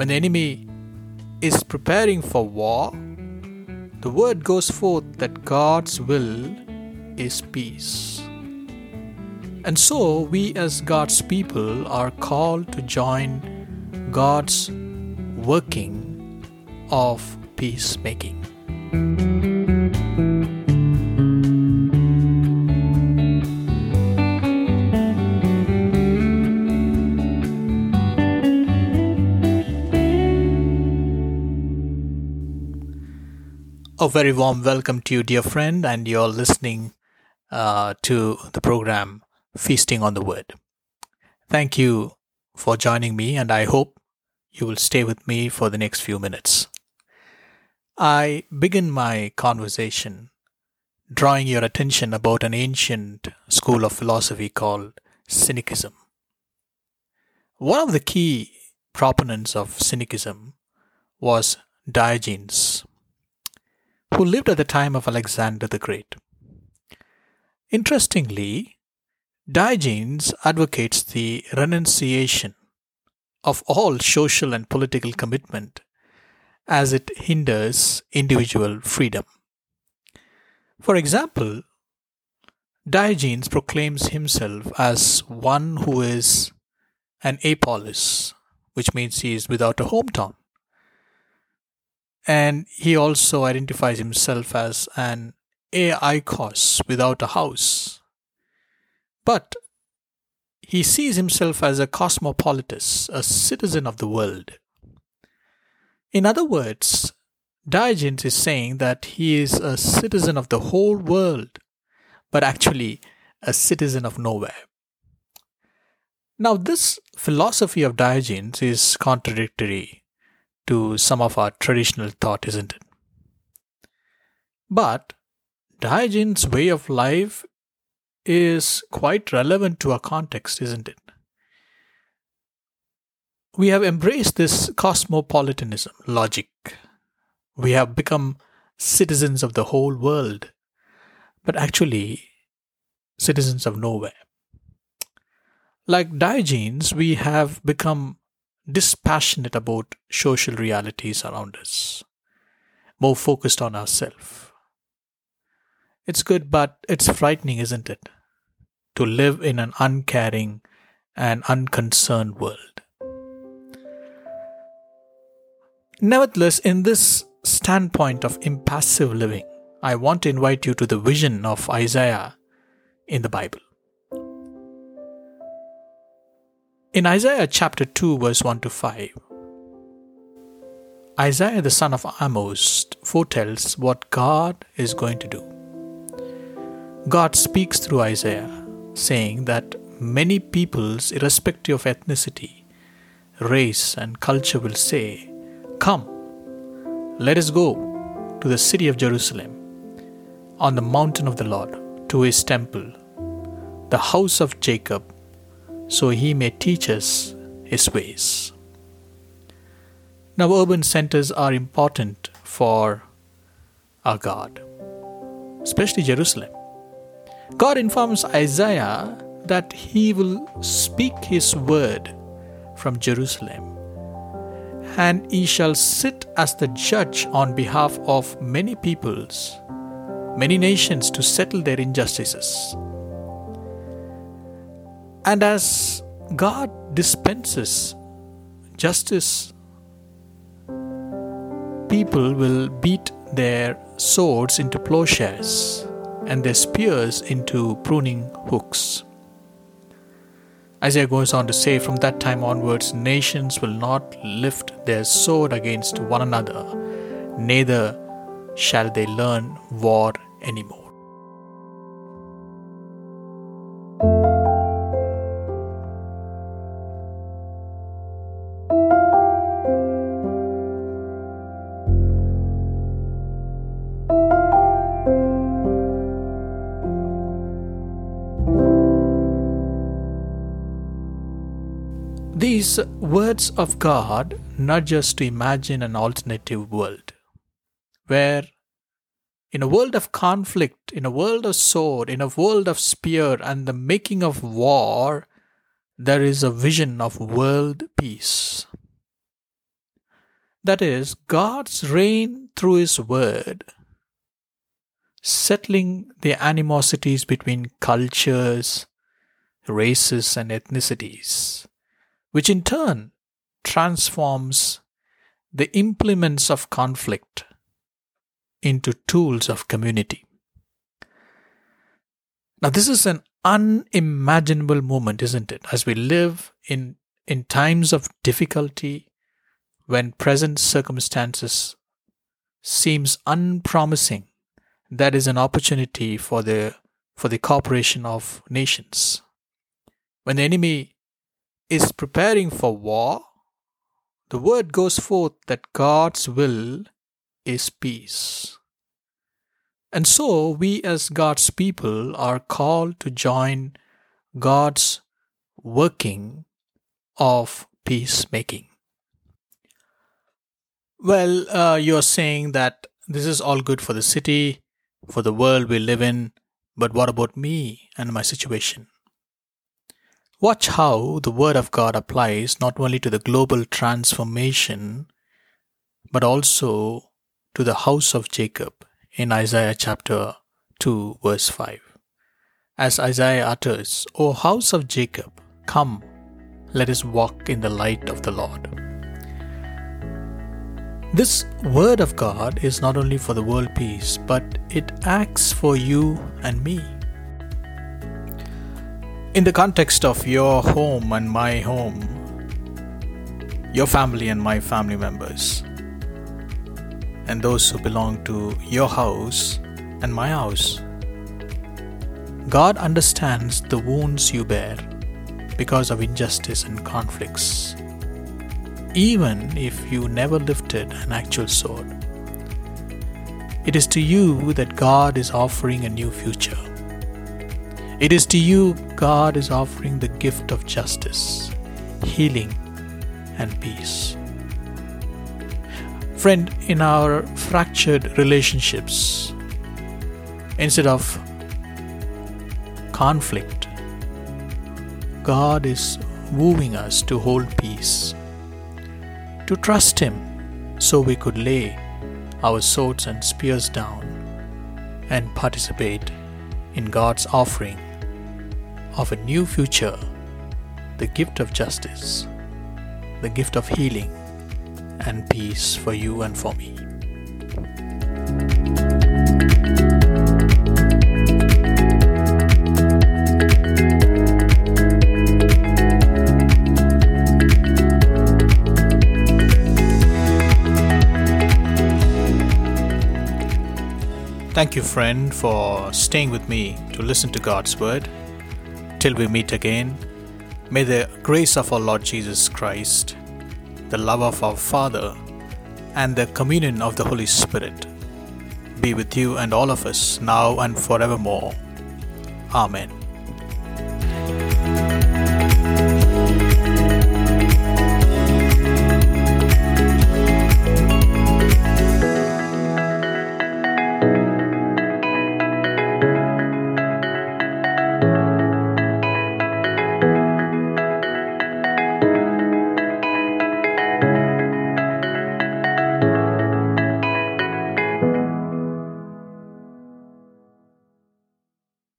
when the enemy is preparing for war, the word goes forth that God's will is peace. And so, we as God's people are called to join God's working of peacemaking. A very warm welcome to you, dear friend, and you're listening uh, to the program Feasting on the Word. Thank you for joining me, and I hope you will stay with me for the next few minutes. I begin my conversation drawing your attention about an ancient school of philosophy called Cynicism. One of the key proponents of Cynicism was Diogenes who lived at the time of Alexander the Great. Interestingly, Diogenes advocates the renunciation of all social and political commitment as it hinders individual freedom. For example, Diogenes proclaims himself as one who is an apolis, which means he is without a hometown and he also identifies himself as an Aikos without a house. But he sees himself as a cosmopolitus, a citizen of the world. In other words, Diogenes is saying that he is a citizen of the whole world, but actually a citizen of nowhere. Now, this philosophy of Diogenes is contradictory to some of our traditional thought, isn't it? But Diogenes' way of life is quite relevant to our context, isn't it? We have embraced this cosmopolitanism logic. We have become citizens of the whole world, but actually citizens of nowhere. Like Diogenes, we have become dispassionate about social realities around us, more focused on ourselves. It's good, but it's frightening, isn't it? To live in an uncaring and unconcerned world. Nevertheless, in this standpoint of impassive living, I want to invite you to the vision of Isaiah in the Bible. In Isaiah chapter 2, verse 1 to 5, Isaiah the son of Amos foretells what God is going to do. God speaks through Isaiah, saying that many peoples, irrespective of ethnicity, race, and culture, will say, Come, let us go to the city of Jerusalem, on the mountain of the Lord, to his temple, the house of Jacob so he may teach us his ways. Now, urban centers are important for our God, especially Jerusalem. God informs Isaiah that he will speak his word from Jerusalem, and he shall sit as the judge on behalf of many peoples, many nations to settle their injustices. And as God dispenses justice, people will beat their swords into plowshares and their spears into pruning hooks. Isaiah goes on to say, From that time onwards, nations will not lift their sword against one another, neither shall they learn war anymore. These words of God nudge us to imagine an alternative world where, in a world of conflict, in a world of sword, in a world of spear and the making of war, there is a vision of world peace. That is, God's reign through His Word, settling the animosities between cultures, races, and ethnicities, which in turn transforms the implements of conflict into tools of community. Now, this is an unimaginable moment, isn't it? As we live in, in times of difficulty, when present circumstances seems unpromising, that is an opportunity for the for the cooperation of nations. When the enemy is preparing for war, the word goes forth that God's will is peace. And so we as God's people are called to join God's working of peacemaking. Well, uh, you're saying that this is all good for the city, for the world we live in, but what about me and my situation? Watch how the Word of God applies not only to the global transformation, but also to the house of Jacob in Isaiah chapter 2, verse 5. As Isaiah utters, O house of Jacob, come, let us walk in the light of the Lord. This word of God is not only for the world peace, but it acts for you and me. In the context of your home and my home, your family and my family members, and those who belong to your house and my house. God understands the wounds you bear because of injustice and conflicts, even if you never lifted an actual sword. It is to you that God is offering a new future. It is to you God is offering the gift of justice, healing, and peace. Friend, in our fractured relationships, instead of conflict, God is wooing us to hold peace, to trust Him so we could lay our swords and spears down and participate in God's offering of a new future, the gift of justice, the gift of healing and peace for you and for me. Thank you, friend, for staying with me to listen to God's Word. Till we meet again, may the grace of our Lord Jesus Christ the love of our Father, and the communion of the Holy Spirit be with you and all of us now and forevermore. Amen.